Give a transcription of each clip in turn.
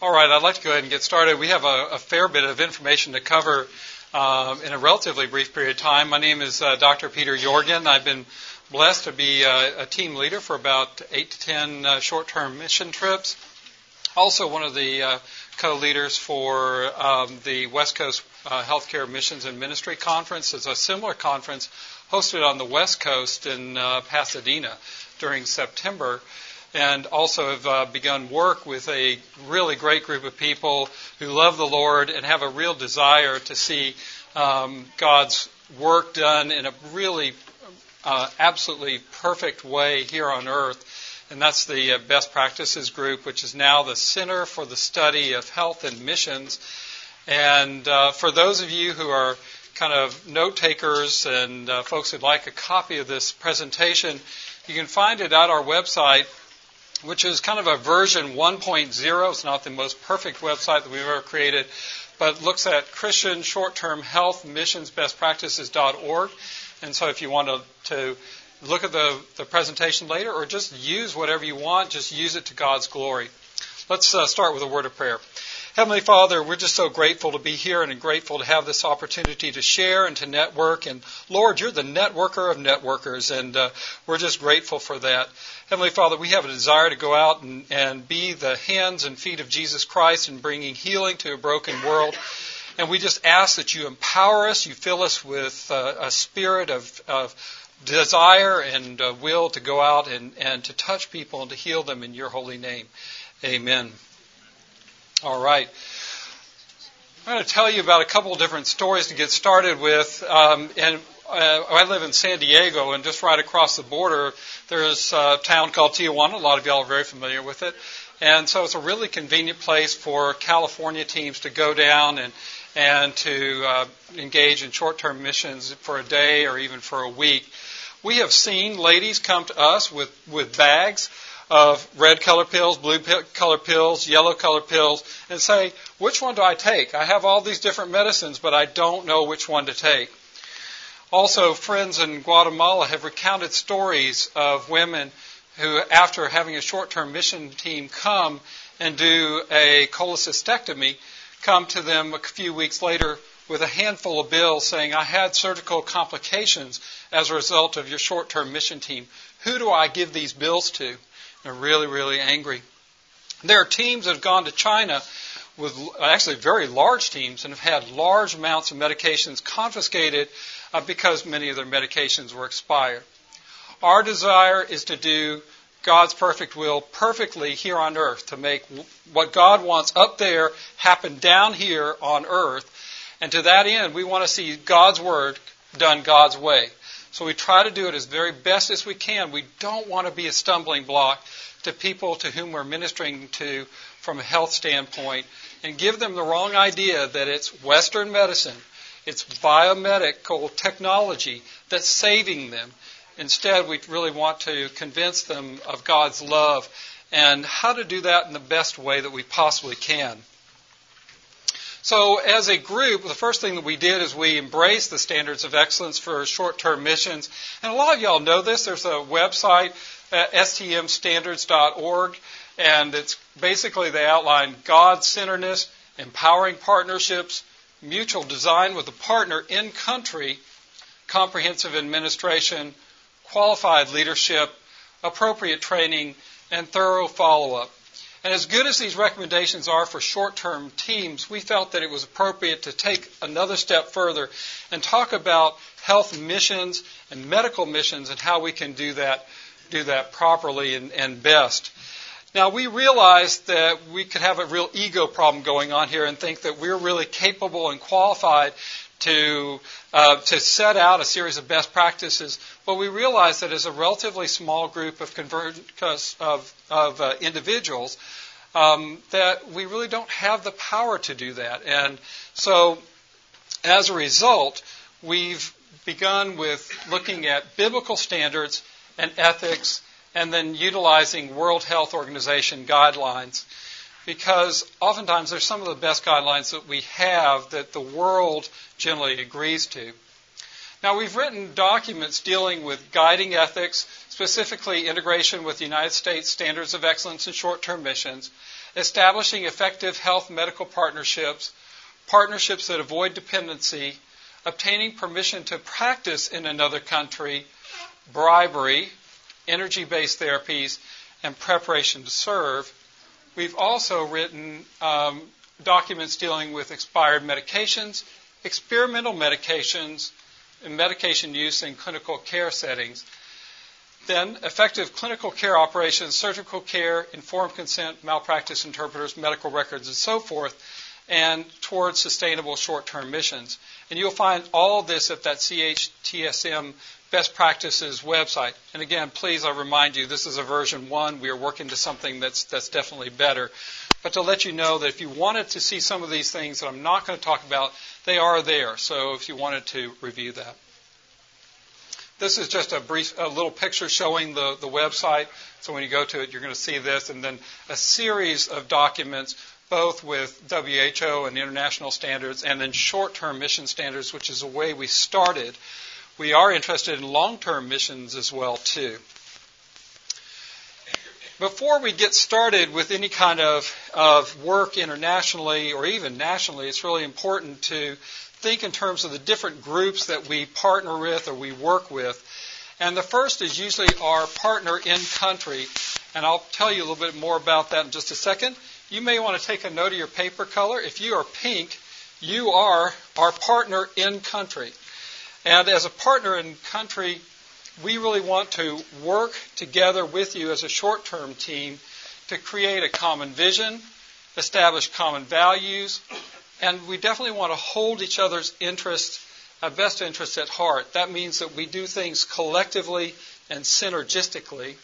All right, I'd like to go ahead and get started. We have a, a fair bit of information to cover um, in a relatively brief period of time. My name is uh, Dr. Peter Yorgin. I've been blessed to be uh, a team leader for about eight to ten uh, short-term mission trips. Also, one of the uh, co-leaders for um, the West Coast uh, Healthcare Missions and Ministry Conference. It's a similar conference hosted on the West Coast in Pasadena during September and also have uh, begun work with a really great group of people who love the Lord and have a real desire to see um, God's work done in a really uh, absolutely perfect way here on earth. And that's the uh, Best Practices Group, which is now the Center for the Study of Health and Missions. And uh, for those of you who are kind of note takers and uh, folks who'd like a copy of this presentation, you can find it at our website which is kind of a version 1.0. It's not the most perfect website that we've ever created, but looks at Christian short-term health missions best practices.org. And so if you want to, to look at the, the presentation later or just use whatever you want, just use it to God's glory. Let's uh, start with a word of prayer. Heavenly Father, we're just so grateful to be here and grateful to have this opportunity to share and to network. And Lord, you're the networker of networkers, and uh, we're just grateful for that. Heavenly Father, we have a desire to go out and, and be the hands and feet of Jesus Christ in bringing healing to a broken world. And we just ask that you empower us, you fill us with uh, a spirit of, of desire and uh, will to go out and, and to touch people and to heal them in your holy name. Amen. All right. I'm going to tell you about a couple of different stories to get started with. Um, and uh, I live in San Diego, and just right across the border, there's a town called Tijuana. A lot of y'all are very familiar with it. And so it's a really convenient place for California teams to go down and and to uh, engage in short-term missions for a day or even for a week. We have seen ladies come to us with, with bags of red color pills, blue color pills, yellow color pills, and say, which one do I take? I have all these different medicines, but I don't know which one to take. Also, friends in Guatemala have recounted stories of women who, after having a short term mission team come and do a cholecystectomy, come to them a few weeks later with a handful of bills saying, I had surgical complications as a result of your short term mission team. Who do I give these bills to? They're really, really angry. There are teams that have gone to China with actually very large teams and have had large amounts of medications confiscated uh, because many of their medications were expired. Our desire is to do God's perfect will perfectly here on earth, to make what God wants up there happen down here on earth. And to that end, we want to see God's word done God's way. So we try to do it as very best as we can. We don't want to be a stumbling block to people to whom we're ministering to from a health standpoint and give them the wrong idea that it's Western medicine, it's biomedical technology that's saving them. Instead, we really want to convince them of God's love and how to do that in the best way that we possibly can. So, as a group, the first thing that we did is we embraced the standards of excellence for short term missions. And a lot of y'all know this. There's a website, uh, stmstandards.org, and it's basically they outline God centeredness, empowering partnerships, mutual design with a partner in country, comprehensive administration, qualified leadership, appropriate training, and thorough follow up. And as good as these recommendations are for short term teams, we felt that it was appropriate to take another step further and talk about health missions and medical missions and how we can do that, do that properly and, and best. Now, we realized that we could have a real ego problem going on here and think that we're really capable and qualified to, uh, to set out a series of best practices, but we realize that as a relatively small group of, of, of uh, individuals, um, that we really don't have the power to do that. And so, as a result, we've begun with looking at biblical standards and ethics and then utilizing World Health Organization guidelines because oftentimes they're some of the best guidelines that we have that the world generally agrees to. Now, we've written documents dealing with guiding ethics, specifically integration with the United States Standards of Excellence in Short Term Missions, establishing effective health medical partnerships, partnerships that avoid dependency, obtaining permission to practice in another country, bribery, energy based therapies, and preparation to serve. We've also written um, documents dealing with expired medications, experimental medications, and medication use in clinical care settings. Then, effective clinical care operations, surgical care, informed consent, malpractice interpreters, medical records, and so forth, and towards sustainable short term missions. And you'll find all this at that CHTSM best practices website. And again, please, I remind you, this is a version one. We are working to something that's, that's definitely better. But to let you know that if you wanted to see some of these things that I'm not going to talk about, they are there. So if you wanted to review that. This is just a brief, a little picture showing the, the website. So when you go to it, you're going to see this, and then a series of documents, both with WHO and international standards, and then short-term mission standards, which is the way we started we are interested in long term missions as well, too. Before we get started with any kind of, of work internationally or even nationally, it's really important to think in terms of the different groups that we partner with or we work with. And the first is usually our partner in country. And I'll tell you a little bit more about that in just a second. You may want to take a note of your paper color. If you are pink, you are our partner in country. And as a partner in country, we really want to work together with you as a short term team to create a common vision, establish common values, and we definitely want to hold each other's interests, uh, best interests at heart. That means that we do things collectively and synergistically.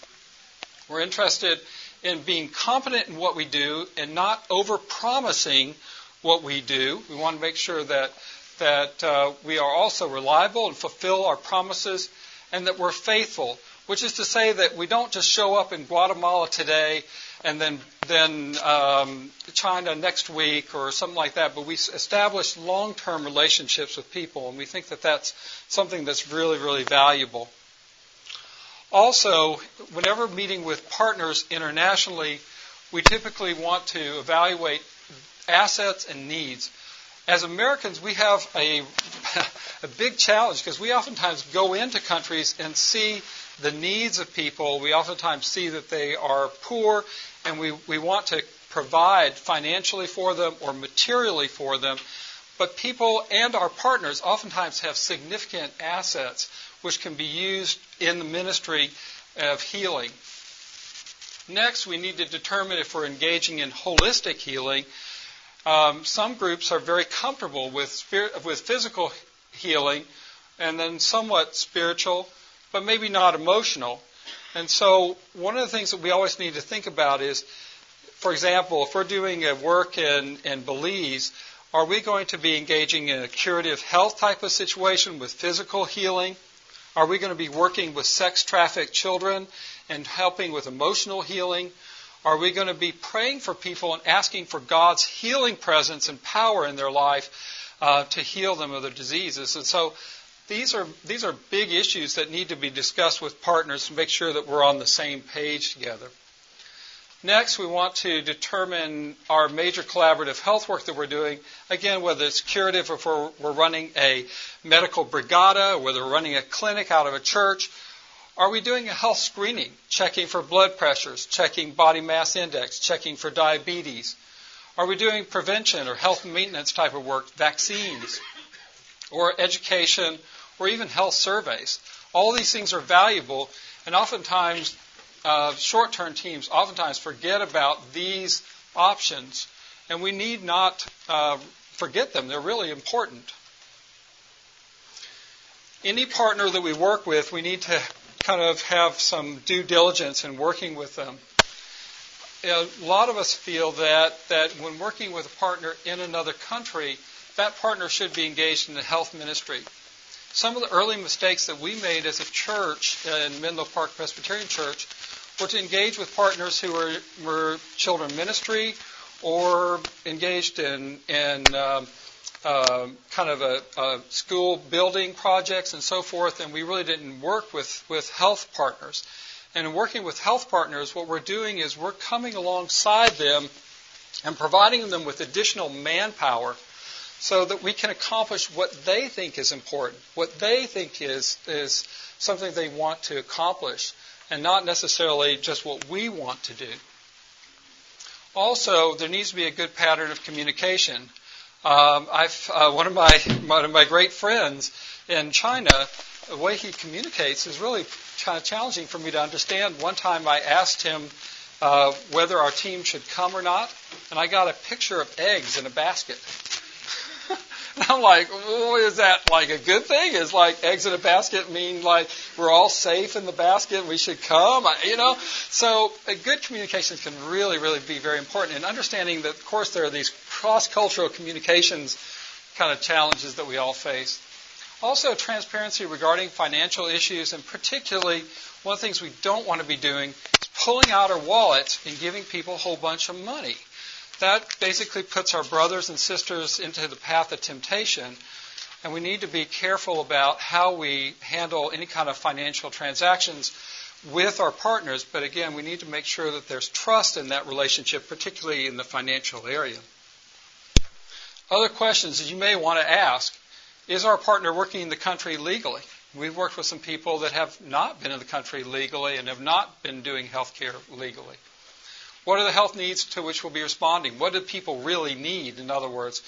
We're interested in being competent in what we do and not over promising what we do. We want to make sure that that uh, we are also reliable and fulfill our promises, and that we're faithful, which is to say that we don't just show up in Guatemala today and then then um, China next week or something like that, but we establish long-term relationships with people, and we think that that's something that's really really valuable. Also, whenever meeting with partners internationally, we typically want to evaluate assets and needs as Americans, we have a, a big challenge because we oftentimes go into countries and see the needs of people. We oftentimes see that they are poor, and we, we want to provide financially for them or materially for them. But people and our partners oftentimes have significant assets which can be used in the ministry of healing. Next, we need to determine if we're engaging in holistic healing um, some groups are very comfortable with spirit, with physical healing, and then somewhat spiritual, but maybe not emotional. And so, one of the things that we always need to think about is, for example, if we're doing a work in, in Belize, are we going to be engaging in a curative health type of situation with physical healing? Are we going to be working with sex trafficked children and helping with emotional healing? Are we going to be praying for people and asking for God's healing presence and power in their life uh, to heal them of their diseases? And so these are these are big issues that need to be discussed with partners to make sure that we're on the same page together. Next, we want to determine our major collaborative health work that we're doing. Again, whether it's curative or if we're, we're running a medical brigada, whether we're running a clinic out of a church, are we doing a health screening, checking for blood pressures, checking body mass index, checking for diabetes? Are we doing prevention or health maintenance type of work, vaccines, or education, or even health surveys? All these things are valuable, and oftentimes, uh, short term teams oftentimes forget about these options, and we need not uh, forget them. They're really important. Any partner that we work with, we need to kind of have some due diligence in working with them. A lot of us feel that, that when working with a partner in another country, that partner should be engaged in the health ministry. Some of the early mistakes that we made as a church in Menlo Park Presbyterian Church were to engage with partners who were, were children ministry or engaged in, in um, um, kind of a, a, school building projects and so forth, and we really didn't work with, with health partners. And in working with health partners, what we're doing is we're coming alongside them and providing them with additional manpower so that we can accomplish what they think is important, what they think is, is something they want to accomplish, and not necessarily just what we want to do. Also, there needs to be a good pattern of communication. Um, I've, uh, one, of my, one of my great friends in China, the way he communicates is really kind of challenging for me to understand. One time I asked him uh, whether our team should come or not, and I got a picture of eggs in a basket. And I'm like, is that like a good thing? Is like eggs in a basket mean like we're all safe in the basket and we should come? You know? So a good communications can really, really be very important. And understanding that, of course, there are these cross-cultural communications kind of challenges that we all face. Also, transparency regarding financial issues, and particularly one of the things we don't want to be doing is pulling out our wallets and giving people a whole bunch of money that basically puts our brothers and sisters into the path of temptation. And we need to be careful about how we handle any kind of financial transactions with our partners. But again, we need to make sure that there's trust in that relationship, particularly in the financial area. Other questions that you may want to ask is our partner working in the country legally? We've worked with some people that have not been in the country legally and have not been doing health care legally. What are the health needs to which we'll be responding? What do people really need, in other words?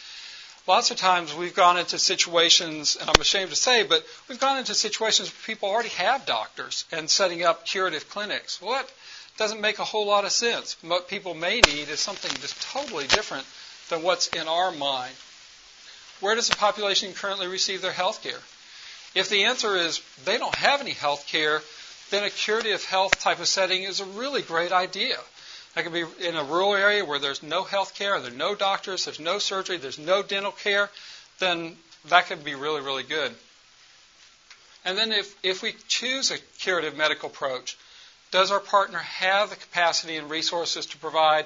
Lots of times we've gone into situations, and I'm ashamed to say, but we've gone into situations where people already have doctors and setting up curative clinics. Well, doesn't make a whole lot of sense. What people may need is something just totally different than what's in our mind. Where does the population currently receive their health care? If the answer is they don't have any health care, then a curative health type of setting is a really great idea. That could be in a rural area where there's no health care, there's no doctors, there's no surgery, there's no dental care, then that could be really, really good. And then if, if we choose a curative medical approach, does our partner have the capacity and resources to provide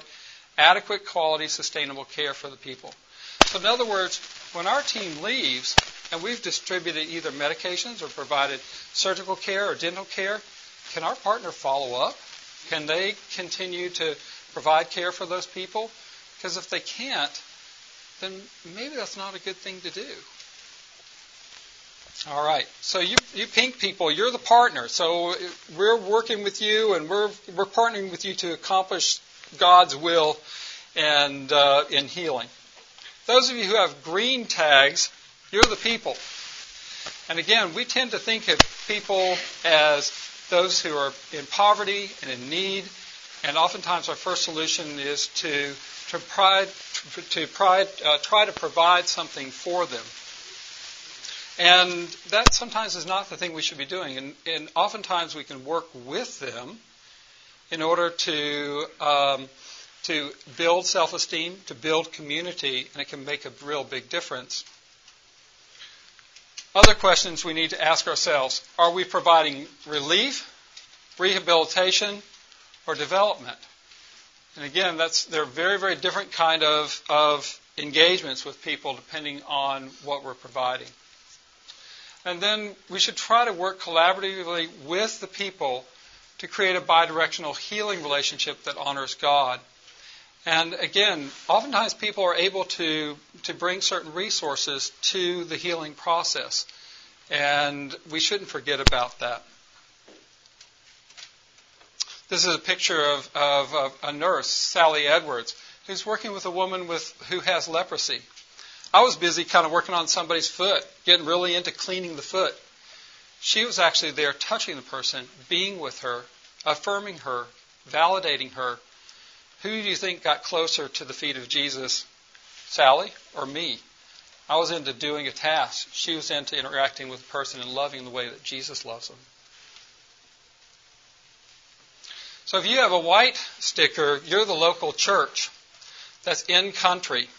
adequate quality, sustainable care for the people? So in other words, when our team leaves and we've distributed either medications or provided surgical care or dental care, can our partner follow up? Can they continue to provide care for those people? Because if they can't, then maybe that's not a good thing to do. All right. So you, you pink people, you're the partner. So we're working with you, and we're we're partnering with you to accomplish God's will and uh, in healing. Those of you who have green tags, you're the people. And again, we tend to think of people as those who are in poverty and in need. And oftentimes our first solution is to, to, pride, to pride, uh, try to provide something for them. And that sometimes is not the thing we should be doing. And, and oftentimes we can work with them in order to, um, to build self esteem, to build community, and it can make a real big difference. Other questions we need to ask ourselves are we providing relief, rehabilitation, or development? And again, that's they're very, very different kind of, of engagements with people depending on what we're providing. And then we should try to work collaboratively with the people to create a bidirectional healing relationship that honors God. And again, oftentimes people are able to, to bring certain resources to the healing process. And we shouldn't forget about that. This is a picture of, of, of a nurse, Sally Edwards, who's working with a woman with, who has leprosy. I was busy kind of working on somebody's foot, getting really into cleaning the foot. She was actually there touching the person, being with her, affirming her, validating her, who do you think got closer to the feet of Jesus? Sally or me? I was into doing a task. She was into interacting with a person and loving the way that Jesus loves them. So if you have a white sticker, you're the local church that's in country.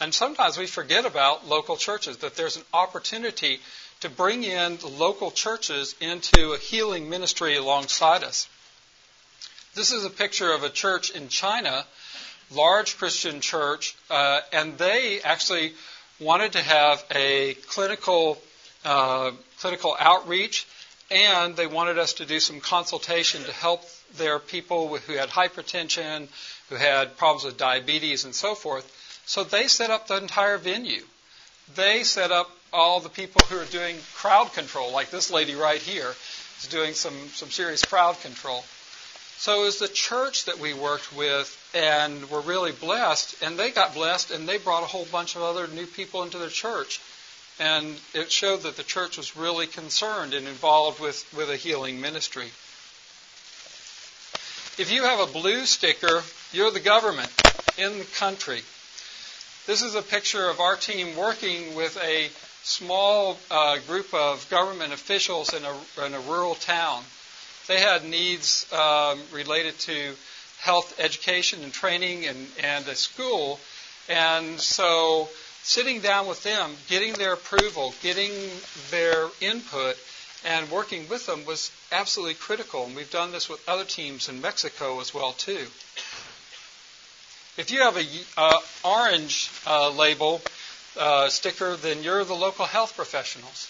And sometimes we forget about local churches, that there's an opportunity to bring in the local churches into a healing ministry alongside us. This is a picture of a church in China, large Christian church, uh, and they actually wanted to have a clinical uh, clinical outreach, and they wanted us to do some consultation to help their people who had hypertension, who had problems with diabetes, and so forth. So they set up the entire venue. They set up all the people who are doing crowd control, like this lady right here is doing some, some serious crowd control. So it was the church that we worked with and were really blessed, and they got blessed, and they brought a whole bunch of other new people into their church. And it showed that the church was really concerned and involved with, with a healing ministry. If you have a blue sticker, you're the government in the country. This is a picture of our team working with a small uh, group of government officials in a, in a rural town they had needs um, related to health education and training and, and a school. And so sitting down with them, getting their approval, getting their input, and working with them was absolutely critical. And we've done this with other teams in Mexico as well too. If you have a uh, orange uh, label uh, sticker, then you're the local health professionals.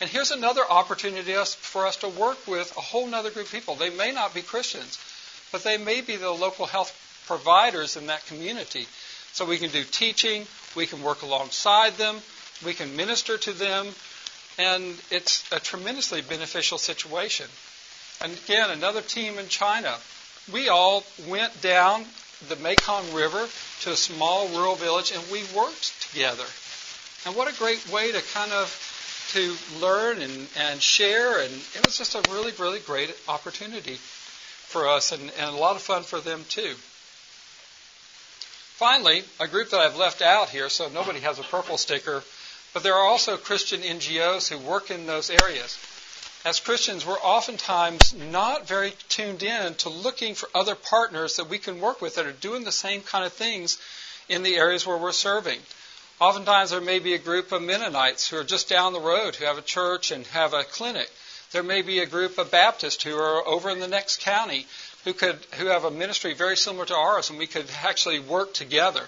And here's another opportunity for us to work with a whole other group of people. They may not be Christians, but they may be the local health providers in that community. So we can do teaching, we can work alongside them, we can minister to them, and it's a tremendously beneficial situation. And again, another team in China. We all went down the Mekong River to a small rural village and we worked together. And what a great way to kind of to learn and, and share, and it was just a really, really great opportunity for us and, and a lot of fun for them too. Finally, a group that I've left out here, so nobody has a purple sticker, but there are also Christian NGOs who work in those areas. As Christians, we're oftentimes not very tuned in to looking for other partners that we can work with that are doing the same kind of things in the areas where we're serving. Oftentimes there may be a group of Mennonites who are just down the road who have a church and have a clinic. There may be a group of Baptists who are over in the next county who could who have a ministry very similar to ours and we could actually work together.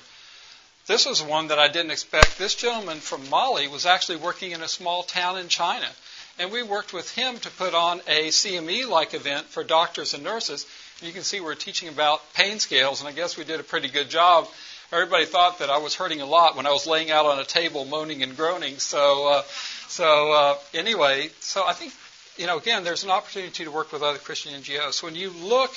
This was one that I didn't expect. This gentleman from Mali was actually working in a small town in China. And we worked with him to put on a CME like event for doctors and nurses. You can see we're teaching about pain scales, and I guess we did a pretty good job everybody thought that I was hurting a lot when I was laying out on a table moaning and groaning. So, uh, so uh, anyway, so I think you know again, there's an opportunity to work with other Christian NGOs. When you look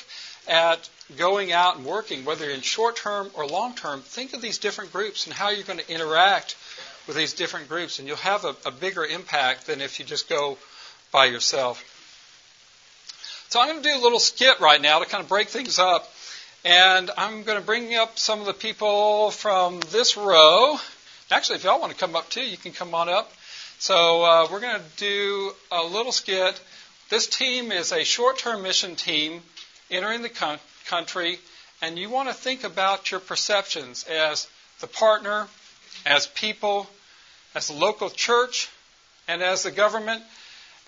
at going out and working, whether in short term or long term, think of these different groups and how you're going to interact with these different groups, and you'll have a, a bigger impact than if you just go by yourself. So I'm going to do a little skit right now to kind of break things up. And I'm going to bring up some of the people from this row. Actually, if y'all want to come up too, you can come on up. So uh, we're going to do a little skit. This team is a short-term mission team entering the con- country, and you want to think about your perceptions as the partner, as people, as the local church, and as the government,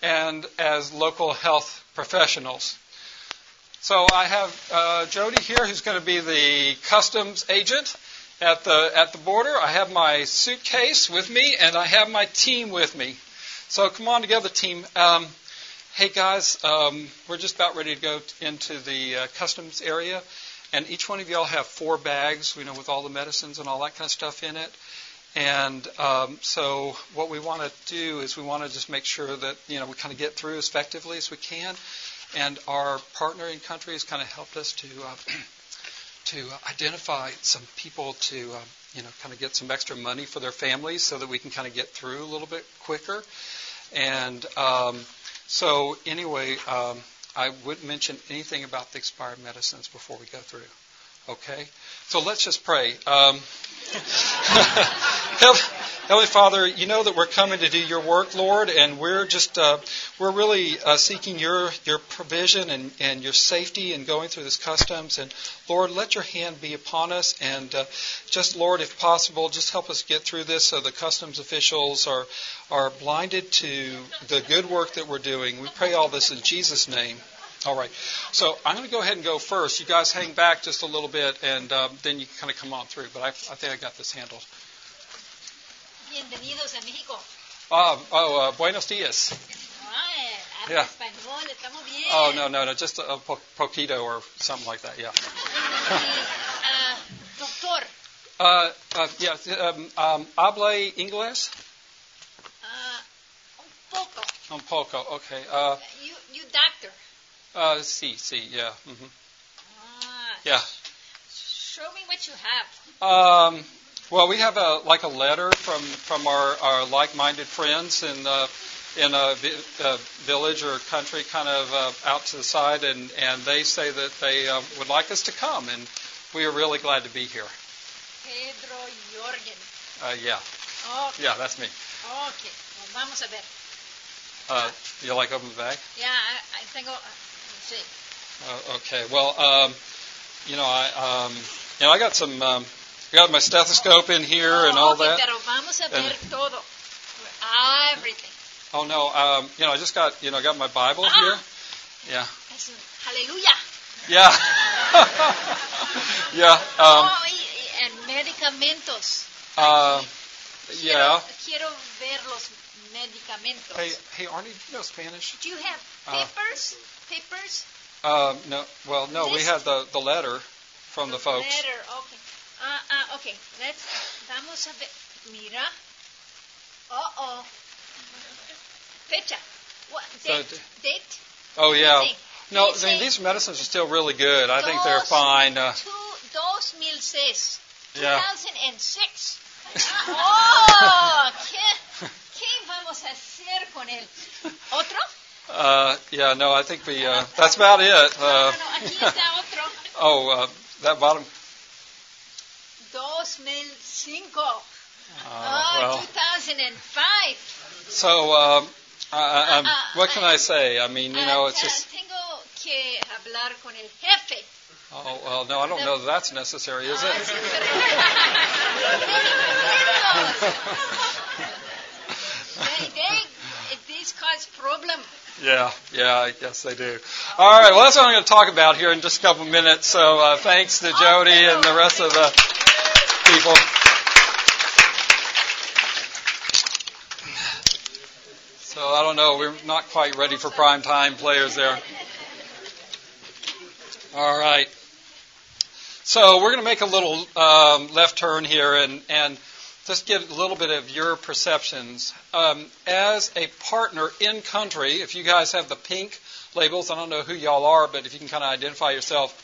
and as local health professionals. So I have uh, Jody here, who's going to be the customs agent at the at the border. I have my suitcase with me, and I have my team with me. So come on together, team. Um, hey guys, um, we're just about ready to go into the uh, customs area, and each one of y'all have four bags, you know, with all the medicines and all that kind of stuff in it. And um, so what we want to do is we want to just make sure that you know we kind of get through as effectively as we can. And our partnering country has kind of helped us to uh, to identify some people to uh, you know kind of get some extra money for their families so that we can kind of get through a little bit quicker. And um, so anyway, um, I wouldn't mention anything about the expired medicines before we go through. Okay, so let's just pray. Um, Heavenly Father, you know that we're coming to do your work, Lord, and we're just uh, we're really uh, seeking your your provision and, and your safety in going through this customs. And Lord, let your hand be upon us, and uh, just Lord, if possible, just help us get through this so the customs officials are are blinded to the good work that we're doing. We pray all this in Jesus' name. All right. So I'm going to go ahead and go first. You guys hang back just a little bit, and um, then you can kind of come on through. But I, I think I got this handled. Bienvenidos a México. Uh, oh, uh, buenos dias. Yeah. español, estamos bien. Oh, no, no, no, just a, a po- poquito or something like that, yeah. Ah, doctor, Uh, uh, yeah, um, um, hable inglés? ah, un poco. Un poco, okay. Uh, You, you doctor. Uh, sí, sí, yeah. mhm. Ah, Yeah. Show me what you have. Um, well, we have a like a letter from from our, our like-minded friends in uh, in a uh, village or country, kind of uh, out to the side, and and they say that they uh, would like us to come, and we are really glad to be here. Pedro Yorgin. Uh, yeah, Okay, yeah, that's me. okay. Pues vamos a ver. Uh, you like open the bag? Ya, ah, ah, tengo. ah, Sí. Uh, okay. Well, um, you know, I um, you know, I got some. Um, I got my stethoscope in here and Oh, all okay, that. Pero vamos a And- ver todo. Everything. Oh no, um, you know, I just got you know, I got my Bible Ah. here. Yeah. Un. Yeah. yeah. Um, oh, and medicamentos. uh, Quiero, yeah. quiero ver los medicamentos. Hey, hey, Arnie, you know Spanish? Do you have Uh, papers? papers? Um, no. Well, no. We This- had the the letter from the folks. Letter, okay. Ah, ah, okay. Let's, vamos a ver. Mira. Uh oh. Fecha. What? Date? d- Date? Oh yeah. No, I mean, these medicines are still really good. I think they're dos- fine. Uh, two- 2006. yeah. 2006. Oh, ¿qué, ¿qué vamos a hacer con él? ¿Otro? Uh, yeah. No, I think we. Uh, that's about it. Uh, no, no, aquí está otro. oh, uh, that bottom. 2005. Uh, Oh, well, 2005. so um, I, I'm, Uh, what can I say? I mean, you know, Ah, it's just. Tengo que hablar con el jefe. Oh well, no, I don't know that that's necessary, is it? they, they, these cause problem. Yeah, yeah, I guess they do. All right, well, that's what I'm going to talk about here in just a couple of minutes. So uh, thanks to Jody and the rest of the people. So I don't know, we're not quite ready for prime time players there. All right. So we're going to make a little um, left turn here and, and just get a little bit of your perceptions. Um, as a partner in country, if you guys have the pink labels, I don't know who y'all are, but if you can kind of identify yourself,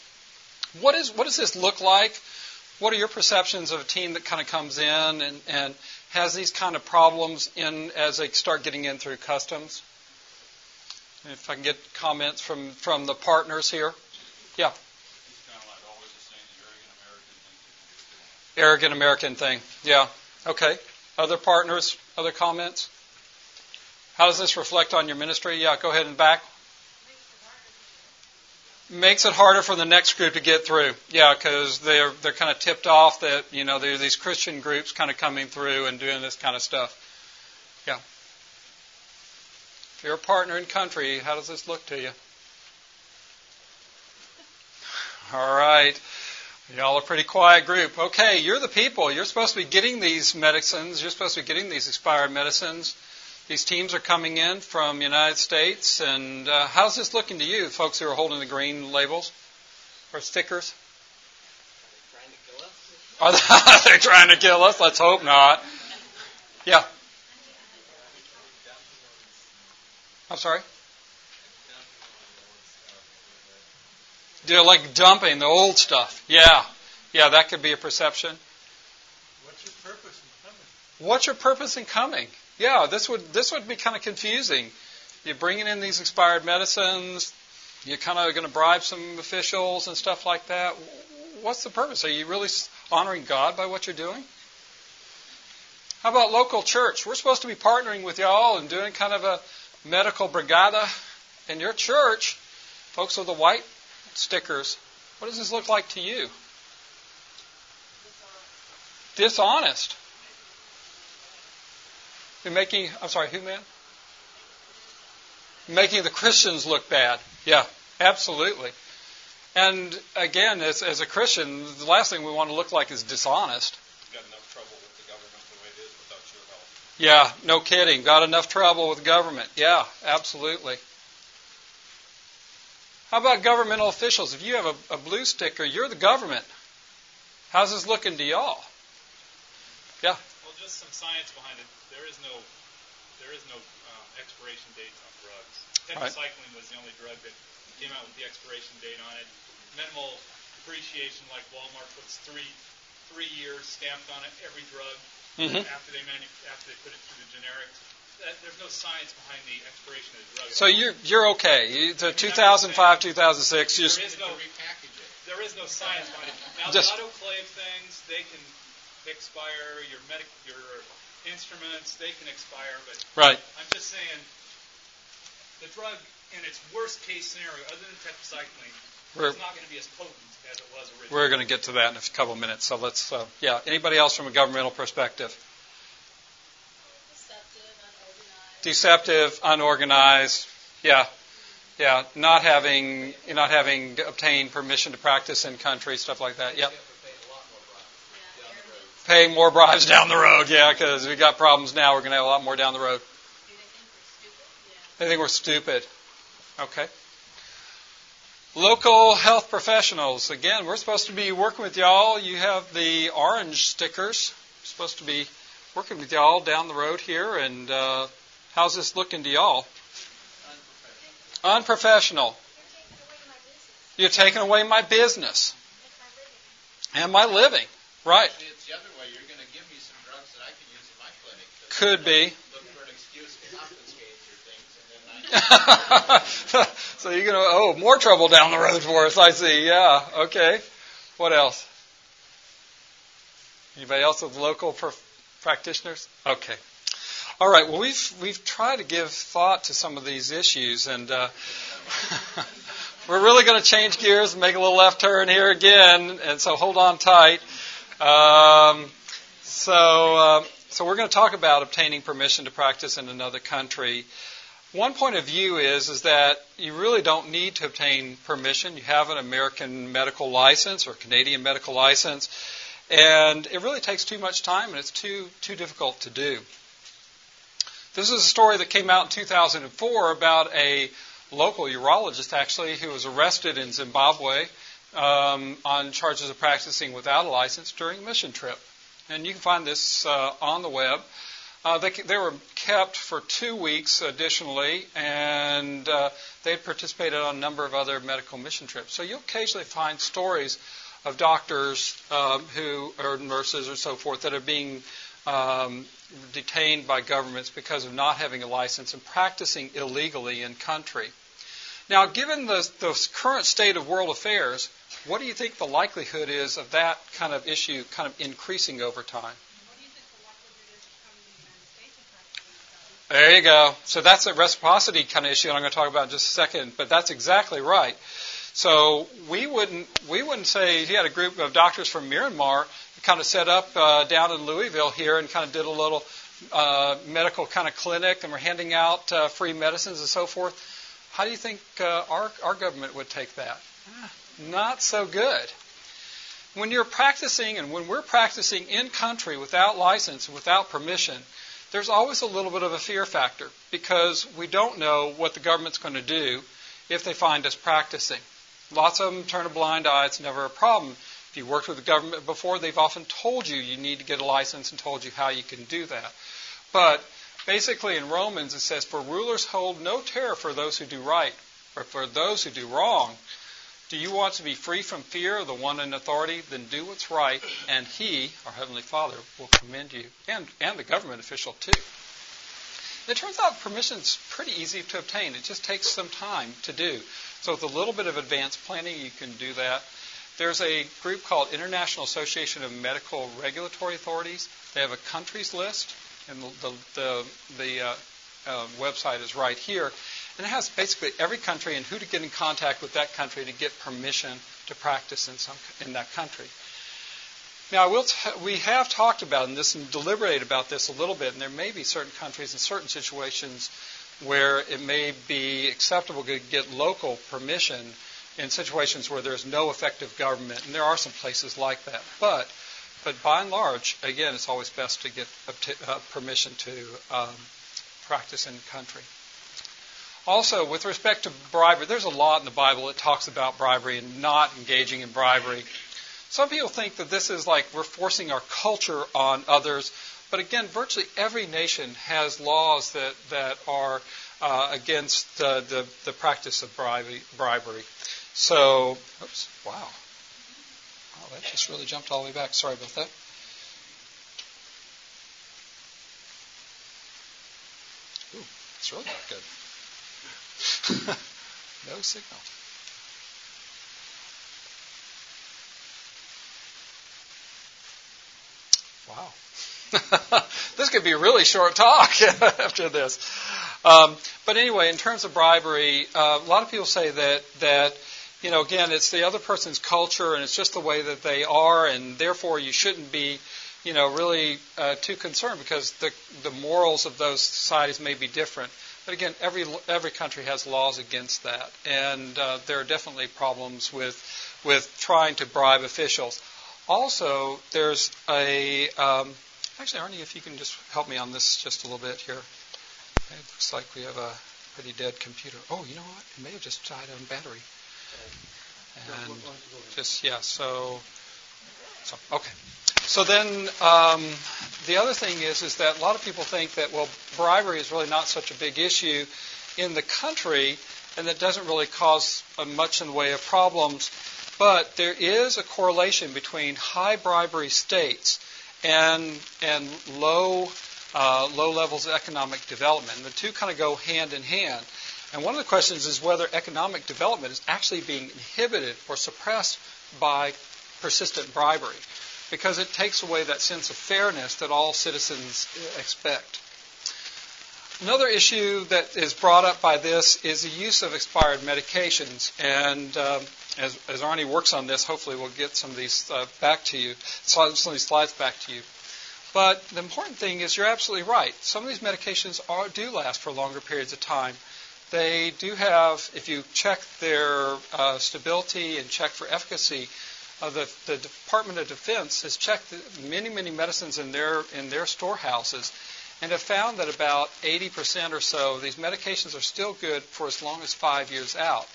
what is what does this look like? What are your perceptions of a team that kind of comes in and, and has these kind of problems in as they start getting in through customs? If I can get comments from, from the partners here. Yeah. Arrogant American thing. Yeah. Okay. Other partners? Other comments? How does this reflect on your ministry? Yeah, go ahead and back. Makes it harder for the next group to get through. Yeah, because they're they're kind of tipped off that you know there are these Christian groups kind of coming through and doing this kind of stuff. Yeah. If you're a partner in country, how does this look to you? All right. Y'all are a pretty quiet group. Okay, you're the people. You're supposed to be getting these medicines. You're supposed to be getting these expired medicines. These teams are coming in from the United States. And uh, how's this looking to you, folks who are holding the green labels or stickers? Are they, trying to kill us? Are they trying to kill us? Let's hope not. Yeah. I'm sorry? They're like dumping the old stuff. Yeah. Yeah, that could be a perception. What's your purpose in coming? What's your purpose in coming? Yeah, this would this would be kind of confusing. You're bringing in these expired medicines. You're kind of going to bribe some officials and stuff like that. What's the purpose? Are you really honoring God by what you're doing? How about local church? We're supposed to be partnering with y'all and doing kind of a medical brigada in your church. Folks with the white stickers. What does this look like to you? Dishonest. You're making, I'm sorry, who, man? Making the Christians look bad. Yeah, absolutely. And again, as, as a Christian, the last thing we want to look like is dishonest. got enough trouble with the government the way it is without your help. Yeah, no kidding. Got enough trouble with government. Yeah, absolutely. How about governmental officials? If you have a, a blue sticker, you're the government. How's this looking to y'all? Yeah. Well, just some science behind it. There is no, there is no um, expiration dates on drugs. Tetracycline right. was the only drug that came out with the expiration date on it. Minimal depreciation, like Walmart puts three, three years stamped on it every drug mm-hmm. after they manu- after they put it through the generics there's no science behind the expiration of the drug. So you're you're okay. The 2005, 2006. Just there is no repackaging. there is no science behind it. Now just, the autoclave things they can expire. Your medic your instruments they can expire, but right. I'm just saying the drug in its worst case scenario, other than tetracycline, we're, it's not going to be as potent as it was originally. We're going to get to that in a couple of minutes. So let's, uh, yeah. Anybody else from a governmental perspective? Deceptive, unorganized. Yeah, yeah. Not having not having obtained permission to practice in country, stuff like that. Yep. Paying more bribes down the road, yeah, because we got problems now. We're going to have a lot more down the road. They think we're stupid. Okay. Local health professionals. Again, we're supposed to be working with y'all. You have the orange stickers. We're supposed to be working with y'all down the road here, and uh, How's this looking to y'all? Unprofessional. You're taking away my business. And my living. Right. It's the other way. You're going to give me some drugs that I can use in my clinic. Could be. Look for an excuse to confiscate your things, and then I. so you're going to oh more trouble down the road for us. I see. Yeah. Okay. What else? Anybody else with local practitioners? Okay. All right. Well, we've we've tried to give thought to some of these issues, and uh, we're really going to change gears and make a little left turn here again. And so hold on tight. Um, so uh, so we're going to talk about obtaining permission to practice in another country. One point of view is is that you really don't need to obtain permission. You have an American medical license or Canadian medical license, and it really takes too much time and it's too too difficult to do. This is a story that came out in 2004 about a local urologist, actually, who was arrested in Zimbabwe um, on charges of practicing without a license during a mission trip. And you can find this uh, on the web. Uh, they, they, were kept for two weeks additionally, and uh, they participated on a number of other medical mission trips. So you'll occasionally find stories of doctors um, who, or nurses or so forth, that are being um, detained by governments because of not having a license and practicing illegally in country. Now, given the, the current state of world affairs, what do you think the likelihood is of that kind of issue kind of increasing over time? There you go. So that's a reciprocity kind of issue, and I'm going to talk about in just a second. But that's exactly right. So we wouldn't we wouldn't say he had a group of doctors from Myanmar kind of set up uh, down in Louisville here and kind of did a little uh, medical kind of clinic and we're handing out uh, free medicines and so forth. How do you think uh, our, our government would take that? Not so good. When you're practicing and when we're practicing in country without license, without permission, there's always a little bit of a fear factor because we don't know what the government's going to do if they find us practicing. Lots of them turn a blind eye. It's never a problem. If you worked with the government before, they've often told you you need to get a license and told you how you can do that. But basically in Romans it says, For rulers hold no terror for those who do right, but for those who do wrong. Do you want to be free from fear of the one in authority? Then do what's right, and he, our Heavenly Father, will commend you, and, and the government official too. It turns out permission's pretty easy to obtain. It just takes some time to do. So with a little bit of advanced planning, you can do that. There's a group called International Association of Medical Regulatory Authorities. They have a countries list, and the, the, the uh, uh, website is right here. And it has basically every country and who to get in contact with that country to get permission to practice in, some, in that country. Now, t- we have talked about this and deliberated about this a little bit, and there may be certain countries and certain situations where it may be acceptable to get local permission in situations where there's no effective government, and there are some places like that. But but by and large, again, it's always best to get uh, permission to um, practice in the country. Also, with respect to bribery, there's a lot in the Bible that talks about bribery and not engaging in bribery. Some people think that this is like we're forcing our culture on others, but again, virtually every nation has laws that, that are uh, against uh, the, the practice of bribery. bribery. So, oops, wow. Wow, that just really jumped all the way back. Sorry about that. Ooh, it's really not good. no signal. Wow. this could be a really short talk after this. Um, but anyway, in terms of bribery, uh, a lot of people say that that you know again it's the other person's culture and it's just the way that they are, and therefore you shouldn't be you know really uh, too concerned because the the morals of those societies may be different. But again, every every country has laws against that, and uh, there are definitely problems with with trying to bribe officials. Also, there's a um, actually, Arnie, if you can just help me on this just a little bit here. It looks like we have a pretty dead computer. Oh, you know what? It may have just died on battery. And just yeah, so so okay. So then um, the other thing is is that a lot of people think that well bribery is really not such a big issue in the country and that doesn't really cause much in the way of problems. But there is a correlation between high bribery states and and low uh, low levels of economic development. And the two kind of go hand in hand. And one of the questions is whether economic development is actually being inhibited or suppressed by persistent bribery because it takes away that sense of fairness that all citizens uh, expect. Another issue that is brought up by this is the use of expired medications. And um, as, as, Arnie works on this, hopefully we'll get some of these uh, back to you, some of these slides back to you. But the important thing is you're absolutely right. Some of these medications are, do last for longer periods of time. They do have, if you check their uh, stability and check for efficacy, uh, the, the Department of Defense has checked many, many medicines in their in their storehouses, and have found that about 80% or so of these medications are still good for as long as five years out.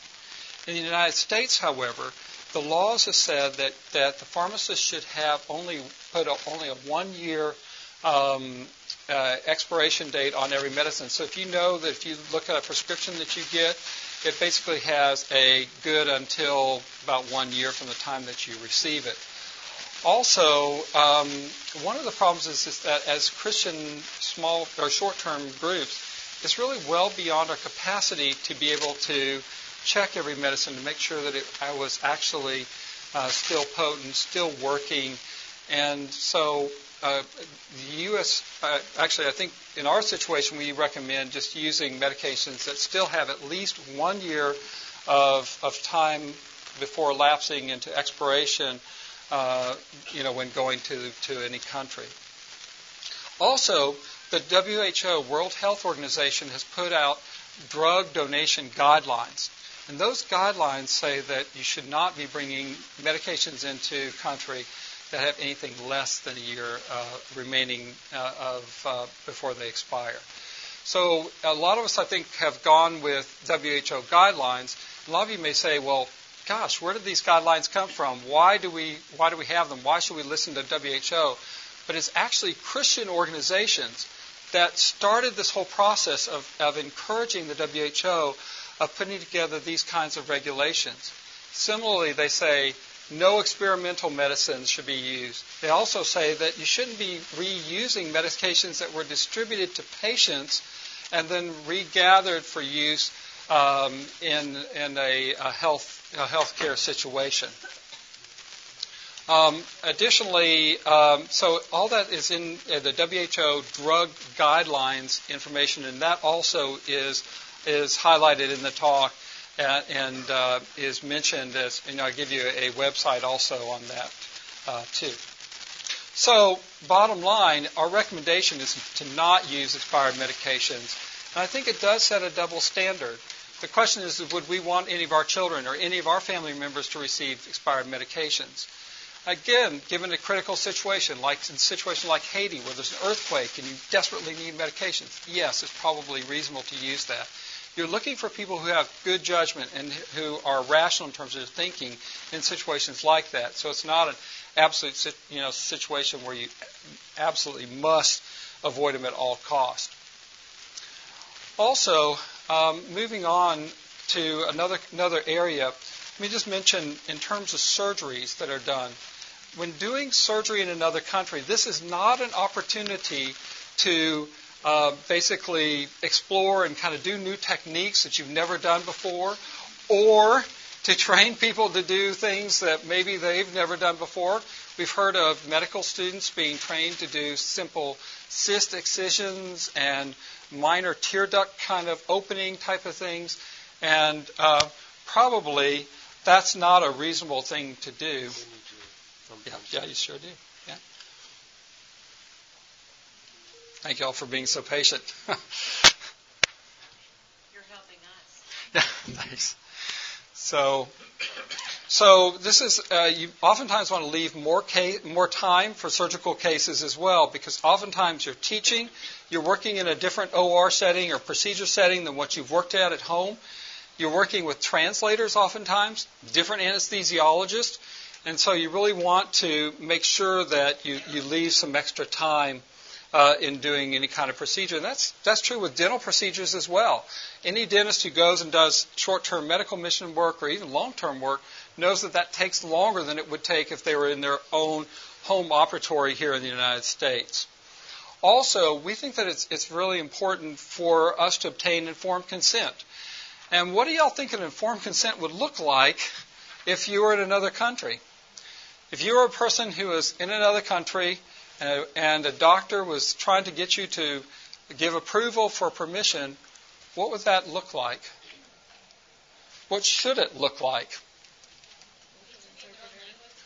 In the United States, however, the laws have said that, that the pharmacist should have only put a, only a one year um, uh, expiration date on every medicine. So if you know that if you look at a prescription that you get, it basically has a good until about one year from the time that you receive it. Also, um, one of the problems is, is, that as Christian small or short-term groups, it's really well beyond our capacity to be able to check every medicine to make sure that it was actually uh, still potent, still working, and so uh, the U.S. Uh, actually, I think in our situation, we recommend just using medications that still have at least one year of, of time before lapsing into expiration. Uh, you know, when going to to any country. Also, the WHO, World Health Organization, has put out drug donation guidelines. And those guidelines say that you should not be bringing medications into country that have anything less than a year uh, remaining uh, of uh, before they expire. So a lot of us, I think, have gone with WHO guidelines. A lot of you may say, "Well, gosh, where did these guidelines come from? Why do we why do we have them? Why should we listen to WHO?" But it's actually Christian organizations that started this whole process of, of encouraging the WHO of putting together these kinds of regulations. Similarly, they say no experimental medicines should be used. They also say that you shouldn't be reusing medications that were distributed to patients and then regathered for use um, in, in a, a, health a healthcare situation. Um, additionally, um, so all that is in uh, the WHO drug guidelines information, and that also is is highlighted in the talk and uh, is mentioned as, you know, I give you a website also on that uh, too. So, bottom line, our recommendation is to not use expired medications. And I think it does set a double standard. The question is, would we want any of our children or any of our family members to receive expired medications? Again, given a critical situation, like in a situation like Haiti where there's an earthquake and you desperately need medications, yes, it's probably reasonable to use that. You're looking for people who have good judgment and who are rational in terms of their thinking in situations like that. So it's not an absolute you know, situation where you absolutely must avoid them at all cost. Also, um, moving on to another another area, let me just mention in terms of surgeries that are done. When doing surgery in another country, this is not an opportunity to uh, basically explore and kind of do new techniques that you've never done before, or to train people to do things that maybe they've never done before. We've heard of medical students being trained to do simple cyst excisions and minor tear duct kind of opening type of things, and uh, probably that's not a reasonable thing to do. Yeah, yeah, you sure do. Yeah. Thank you all for being so patient. You're helping us. Yeah, thanks. So, so this is uh, you oftentimes want to leave more case, more time for surgical cases as well because oftentimes you're teaching, you're working in a different OR setting or procedure setting than what you've worked at at home. You're working with translators oftentimes, different anesthesiologists, and so you really want to make sure that you, you leave some extra time uh, in doing any kind of procedure. And that's, that's true with dental procedures as well. Any dentist who goes and does short term medical mission work or even long term work knows that that takes longer than it would take if they were in their own home operatory here in the United States. Also, we think that it's, it's really important for us to obtain informed consent. And what do y'all think an informed consent would look like if you were in another country? If you were a person who was in another country uh, and a doctor was trying to get you to give approval for permission, what would that look like? What should it look like?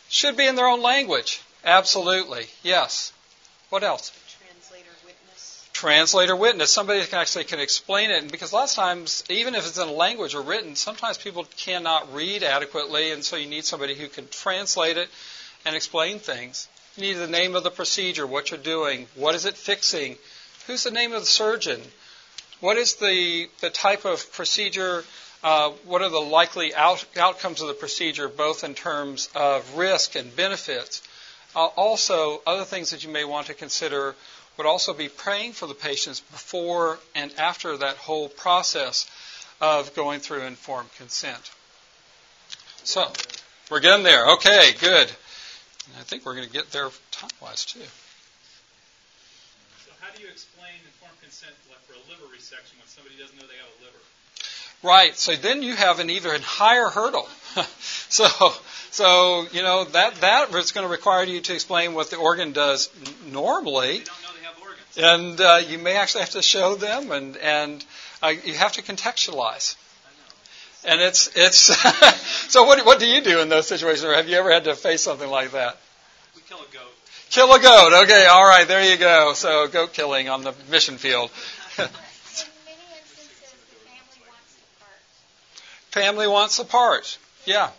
Should be in their own language. Absolutely. Yes. What else? Translator witness. Somebody can actually can explain it. And because a lot of times, even if it's in a language or written, sometimes people cannot read adequately, and so you need somebody who can translate it and explain things. You need the name of the procedure, what you're doing, what is it fixing, who's the name of the surgeon, what is the, the type of procedure, uh, what are the likely out, outcomes of the procedure, both in terms of risk and benefits. Uh, also, other things that you may want to consider would also be praying for the patients before and after that whole process of going through informed consent. So, we're getting there. Okay, good. And I think we're going to get there time wise too. So, how do you explain informed consent like for a liver resection when somebody doesn't know they have a liver? Right. So then you have an even higher hurdle. so, so you know that that is going to require you to explain what the organ does normally. And uh, you may actually have to show them, and and uh, you have to contextualize. And it's it's so what what do you do in those situations? Or have you ever had to face something like that? We kill a goat. Kill a goat. Okay, all right, there you go. So goat killing on the mission field. family wants a part. Yeah.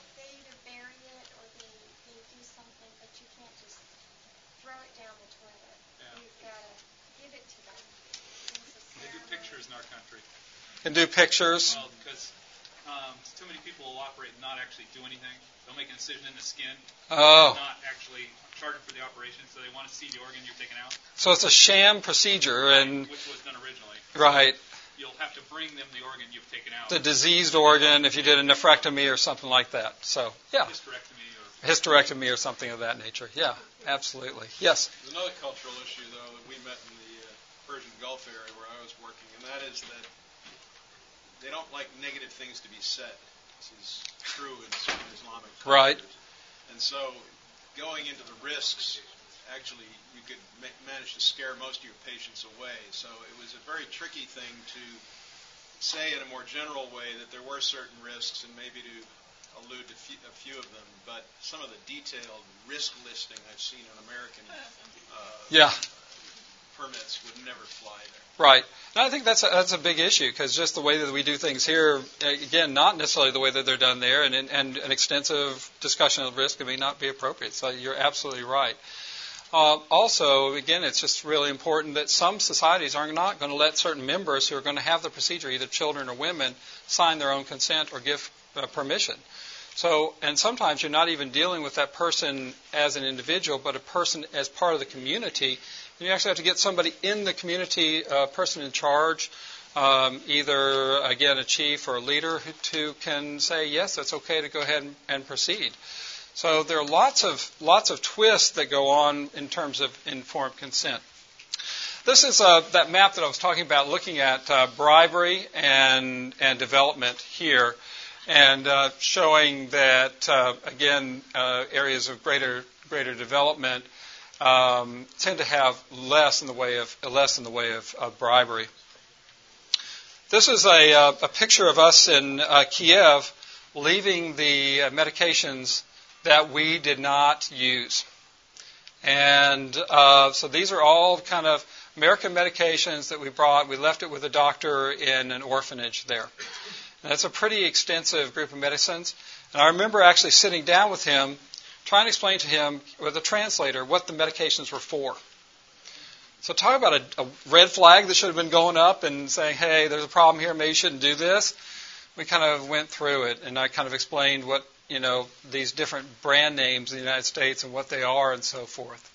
They do pictures in our country. And do pictures. Well, because um, too many people will operate and not actually do anything. They'll make an incision in the skin, Oh. not actually charged for the operation, so they want to see the organ you're taking out, So it's a sham procedure, and which was done originally. right, You'll have to bring them the organ you've taken out. the diseased organ if you did a nephrectomy or something like that. So yeah, Hysterectomy or hysterectomy or something of that nature. Yeah, absolutely. Yes. There's another cultural issue, though, that we met in the uh, Persian Gulf area where I was working, and that is that they don't like negative things to be said. This is true in certain Islamic cultures. Right. And so, going into the risks, actually, you could ma- manage to scare most of your patients away. So it was a very tricky thing to say in a more general way that there were certain risks, and maybe to allude to few, a few of them. But some of the detailed risk listing I've seen on American uh, Yeah. Permits would never fly there. Right. And I think that's a, that's a big issue because just the way that we do things here, again, not necessarily the way that they're done there, and, and an extensive discussion of risk may not be appropriate. So you're absolutely right. Uh, also, again, it's just really important that some societies are not going to let certain members who are going to have the procedure, either children or women, sign their own consent or give uh, permission. So, and sometimes you're not even dealing with that person as an individual, but a person as part of the community. And you actually have to get somebody in the community, a person in charge, um, either again a chief or a leader, who, can say yes, it's okay to go ahead and, and proceed. So there are lots of lots of twists that go on in terms of informed consent. This is uh, that map that I was talking about, looking at uh, bribery and and development here, and uh, showing that uh, again uh, areas of greater greater development um, tend to have less in the way of less in the way of, of bribery. This is a, uh, a picture of us in Kiev leaving the medications that we did not use. And uh, so these are all kind of American medications that we brought. We left it with a doctor in an orphanage there. And that's a pretty extensive group of medicines. And I remember actually sitting down with him, trying to explain to him with a translator what the medications were for. So talk about a, a red flag that should have been going up and saying, hey, there's a problem here, maybe you shouldn't do this. We kind of went through it, and I kind of explained what you know, these different brand names in the United States and what they are and so forth.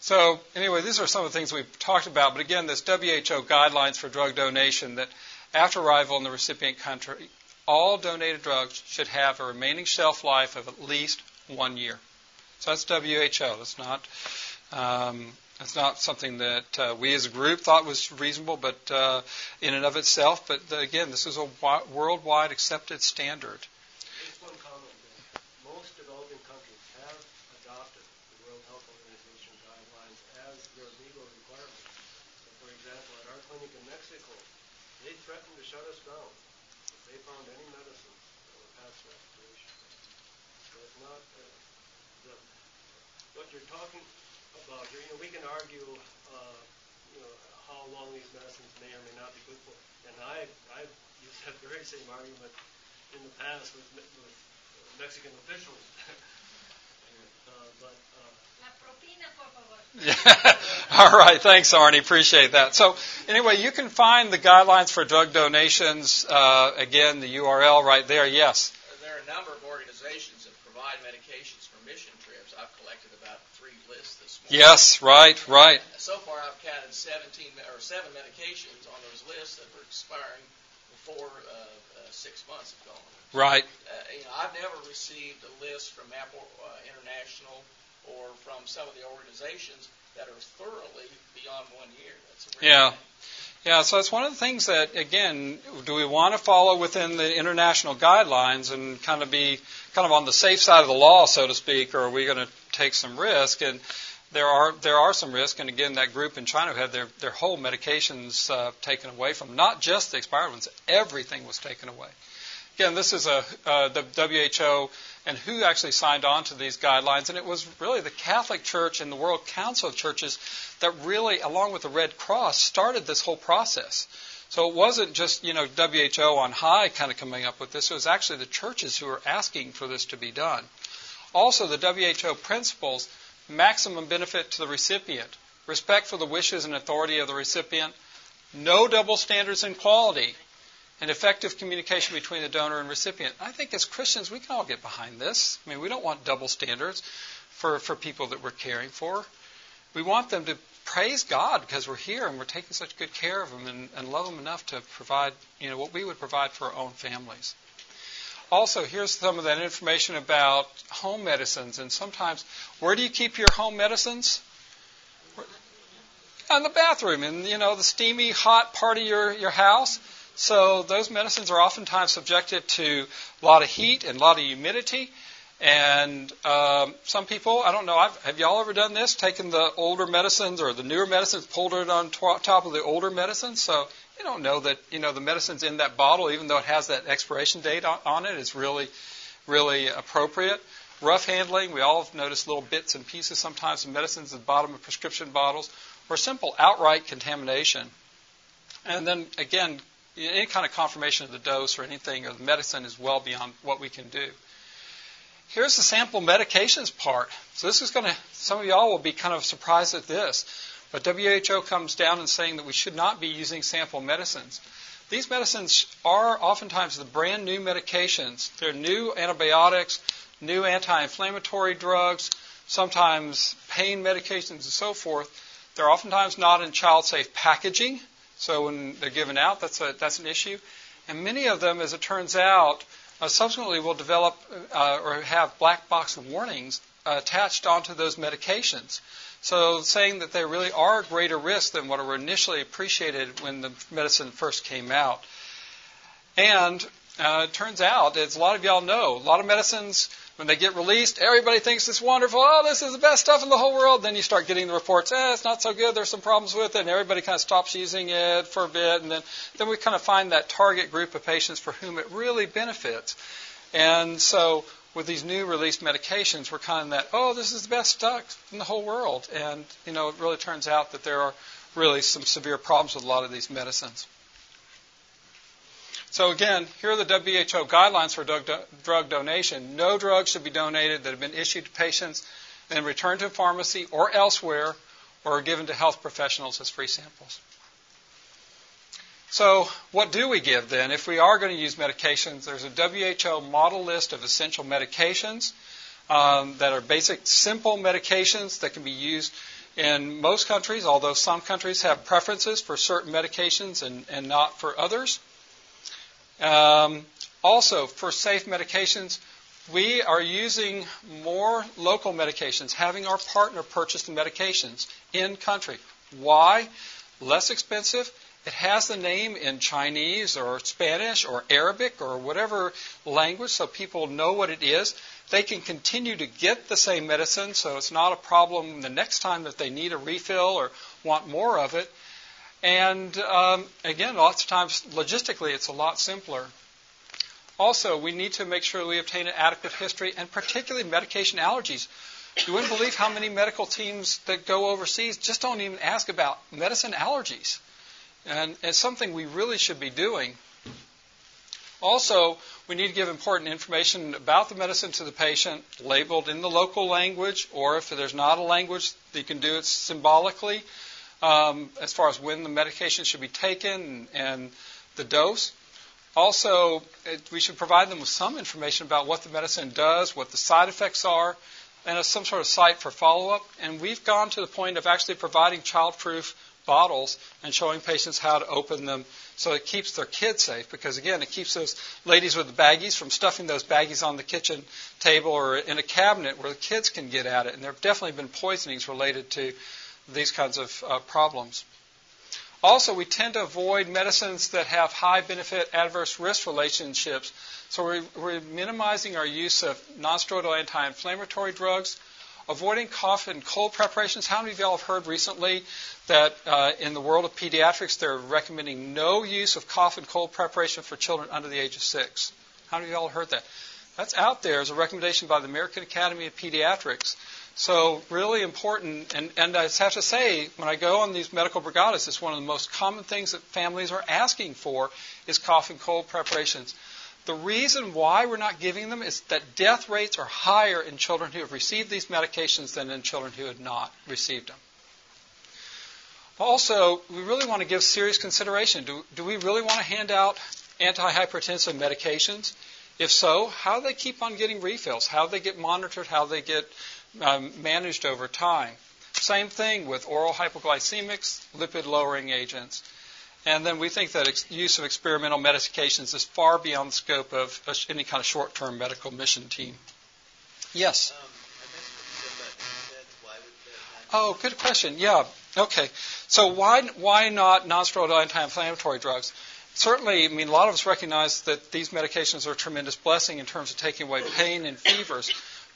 So, anyway, these are some of the things we've talked about. But again, this WHO guidelines for drug donation that after arrival in the recipient country, all donated drugs should have a remaining shelf life of at least one year. So that's WHO. That's not um, that's not something that uh, we as a group thought was reasonable, but uh, in and of itself. But again, this is a worldwide accepted standard. Shut us down if they found any medicine that would pass respiration. So it's not uh, the, what you're talking about here. You know, we can argue, uh, you know, how long these medicines may or may not be good for. And I, I've used that very same argument in the past with, with Mexican officials. uh, but uh, All right. Thanks, Arnie. Appreciate that. So, anyway, you can find the guidelines for drug donations. Uh, again, the URL right there. Yes. There are a number of organizations that provide medications for mission trips. I've collected about three lists this morning. Yes. Right. Right. So far, I've counted 17 or seven medications on those lists that were expiring before uh, uh, six months have gone. Right. Uh, you know, I've never received a list from Apple uh, International or from some of the organizations that are thoroughly beyond one year. yeah. Yeah, so that's one of the things that, again, do we want to follow within the international guidelines and kind of be kind of on the safe side of the law, so to speak, or are we going to take some risk? And there are there are some risks, and again, that group in China had their their whole medications uh, taken away from not just the expired ones, everything was taken away. Again, this is a uh, the WHO and who actually signed on to these guidelines. And it was really the Catholic Church and the World Council of Churches that really, along with the Red Cross, started this whole process. So it wasn't just, you know, WHO on high kind of coming up with this. It was actually the churches who were asking for this to be done. Also, the WHO principles maximum benefit to the recipient, respect for the wishes and authority of the recipient, no double standards in quality, and effective communication between the donor and recipient. I think as Christians, we can all get behind this. I mean, we don't want double standards for, for people that we're caring for. We want them to praise God because we're here and we're taking such good care of them and, and love them enough to provide, you know, what we would provide for our own families. Also, here's some of that information about home medicines. And sometimes, where do you keep your home medicines? In the bathroom, in you know the steamy, hot part of your your house. So those medicines are oftentimes subjected to a lot of heat and a lot of humidity. And um, some people, I don't know, I've, have y'all ever done this? Taken the older medicines or the newer medicines, pulled it on top of the older medicines. So you don't know that you know the medicine's in that bottle, even though it has that expiration date on, on it, is really, really appropriate. Rough handling, we all have noticed little bits and pieces sometimes of medicines at the bottom of prescription bottles or simple outright contamination. And then again, any kind of confirmation of the dose or anything or the medicine is well beyond what we can do. Here's the sample medications part. So this is going to, some of y'all will be kind of surprised at this, but WHO comes down and saying that we should not be using sample medicines. These medicines are oftentimes the brand new medications. They're new antibiotics, new anti-inflammatory drugs, sometimes pain medications and so forth. They're oftentimes not in child-safe packaging. So when they're given out, that's, a, that's an issue. And many of them, as it turns out, uh, subsequently will develop uh, or have black box warnings uh, attached onto those medications. So saying that they really are a greater risk than what were initially appreciated when the medicine first came out. And uh, it turns out, as a lot of y'all know, a lot of medicines when they get released, everybody thinks it's wonderful. Oh, this is the best stuff in the whole world. Then you start getting the reports, eh, it's not so good. There's some problems with it. And everybody kind of stops using it for a bit. And then, then we kind of find that target group of patients for whom it really benefits. And so with these new released medications, we're kind of that, oh, this is the best stuff in the whole world. And, you know, it really turns out that there are really some severe problems with a lot of these medicines. So again, here are the WHO guidelines for drug donation. No drugs should be donated that have been issued to patients and returned to a pharmacy or elsewhere or are given to health professionals as free samples. So, what do we give then? If we are going to use medications, there's a WHO model list of essential medications um, that are basic, simple medications that can be used in most countries, although some countries have preferences for certain medications and, and not for others. Um, also, for safe medications, we are using more local medications, having our partner purchase the medications in country. Why? Less expensive. It has the name in Chinese or Spanish or Arabic or whatever language so people know what it is. They can continue to get the same medicine so it's not a problem the next time that they need a refill or want more of it. And um, again, lots of times logistically, it's a lot simpler. Also, we need to make sure we obtain an adequate history, and particularly medication allergies. You wouldn't believe how many medical teams that go overseas just don't even ask about medicine allergies. And it's something we really should be doing. Also, we need to give important information about the medicine to the patient, labeled in the local language, or if there's not a language, you can do it symbolically um, as far as when the medication should be taken and the dose. Also, it, we should provide them with some information about what the medicine does, what the side effects are, and some sort of site for follow up. And we've gone to the point of actually providing child-proof bottles and showing patients how to open them so it keeps their kids safe because again it keeps those ladies with the baggies from stuffing those baggies on the kitchen table or in a cabinet where the kids can get at it and there have definitely been poisonings related to these kinds of uh, problems. Also, we tend to avoid medicines that have high benefit adverse risk relationships. So we're, we're minimizing our use of nonsteroidal anti inflammatory drugs, avoiding cough and cold preparations. How many of y'all have heard recently that uh, in the world of pediatrics they're recommending no use of cough and cold preparation for children under the age of six? How many of y'all heard that? That's out there as a recommendation by the American Academy of Pediatrics. So really important, and, and I have to say, when I go on these medical brigadas, it's one of the most common things that families are asking for is cough and cold preparations. The reason why we're not giving them is that death rates are higher in children who have received these medications than in children who have not received them. Also, we really want to give serious consideration. Do, do we really want to hand out antihypertensive medications? If so, how do they keep on getting refills? How do they get monitored? How do they get um, managed over time. Same thing with oral hypoglycemics, lipid lowering agents. And then we think that ex- use of experimental medications is far beyond the scope of any kind of short term medical mission team. Yes? Um, oh, good question. Yeah. Okay. So why why not nonsteroidal anti-inflammatory drugs? Certainly, I mean, a lot of us recognize that these medications are a tremendous blessing in terms of taking away pain and fevers.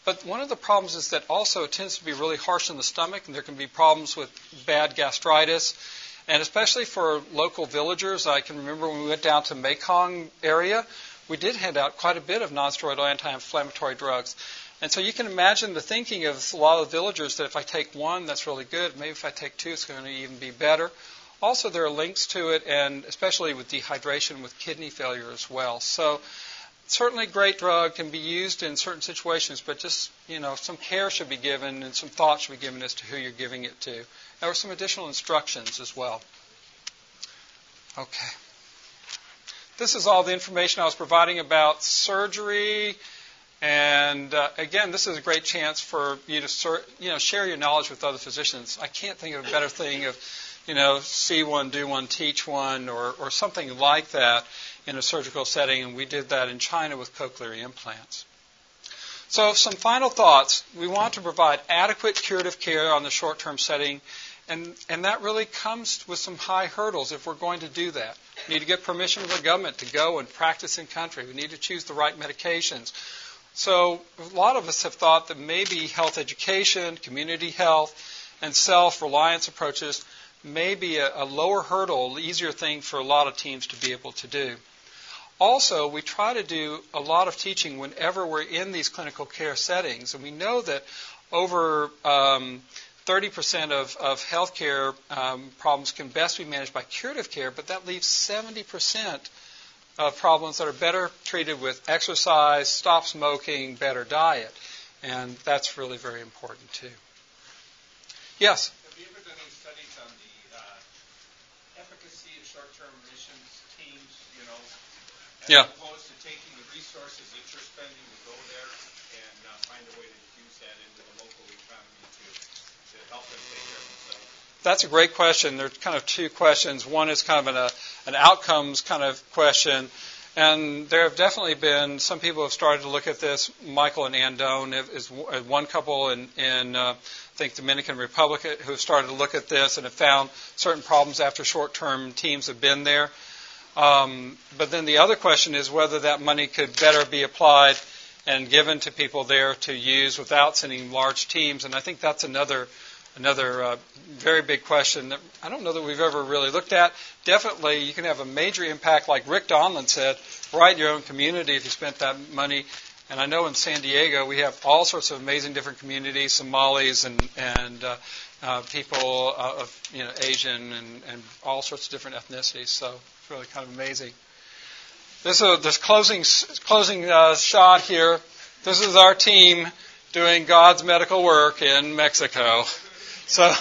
But one of the problems is that also it tends to be really harsh on the stomach, and there can be problems with bad gastritis. And especially for local villagers, I can remember when we went down to Mekong area, we did hand out quite a bit of nonsteroidal anti-inflammatory drugs. And so you can imagine the thinking of a lot of villagers that if I take one, that's really good. Maybe if I take two, it's going to even be better. Also, there are links to it, and especially with dehydration, with kidney failure as well. So, certainly, great drug can be used in certain situations, but just you know, some care should be given and some thought should be given as to who you're giving it to. There some additional instructions as well. Okay. This is all the information I was providing about surgery. And uh, again, this is a great chance for you to ser- you know share your knowledge with other physicians. I can't think of a better thing of you know see one, do one, teach one, or or something like that in a surgical setting. And we did that in China with cochlear implants. So, some final thoughts. We want to provide adequate curative care on the short-term setting and, and that really comes with some high hurdles if we're going to do that. We need to get permission from the government to go and practice in country. We need to choose the right medications. So a lot of us have thought that maybe health education, community health, and self-reliance approaches may be a, a lower hurdle, easier thing for a lot of teams to be able to do. Also, we try to do a lot of teaching whenever we're in these clinical care settings, and we know that over um, 30% of, of healthcare um, problems can best be managed by curative care, but that leaves 70% of problems that are better treated with exercise, stop smoking, better diet. And that's really very important too. Yes? Have you ever done any studies on the uh, efficacy of short-term admissions teams, you know, as yeah. opposed to taking the resources that you're spending to go there and uh, find a way to use that into the local economy too? help them take care of themselves? That's a great question. There's kind of two questions. One is kind of an, uh, an outcomes kind of question. And there have definitely been some people have started to look at this. Michael and Andone is one couple in, in uh, I think Dominican Republic who have started to look at this and have found certain problems after short-term teams have been there. Um, but then the other question is whether that money could better be applied and given to people there to use without sending large teams. And I think that's another another uh, very big question that I don't know that we've ever really looked at. Definitely, you can have a major impact, like Rick Donlin said, right in your own community if you spent that money. And I know in San Diego we have all sorts of amazing different communities, Somalis and and uh, uh, people uh, of you know Asian and, and all sorts of different ethnicities. So it's really kind of amazing. This is this closing closing uh, shot here. This is our team doing God's medical work in Mexico. So,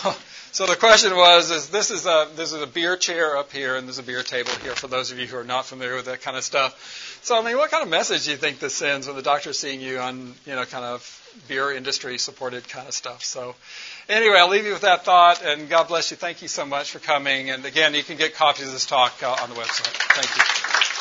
so the question was: Is this is a this is a beer chair up here, and there's a beer table here for those of you who are not familiar with that kind of stuff. So, I mean, what kind of message do you think this sends when the doctor's seeing you on you know kind of beer industry supported kind of stuff? So, anyway, I'll leave you with that thought, and God bless you. Thank you so much for coming. And again, you can get copies of this talk uh, on the website. Thank you.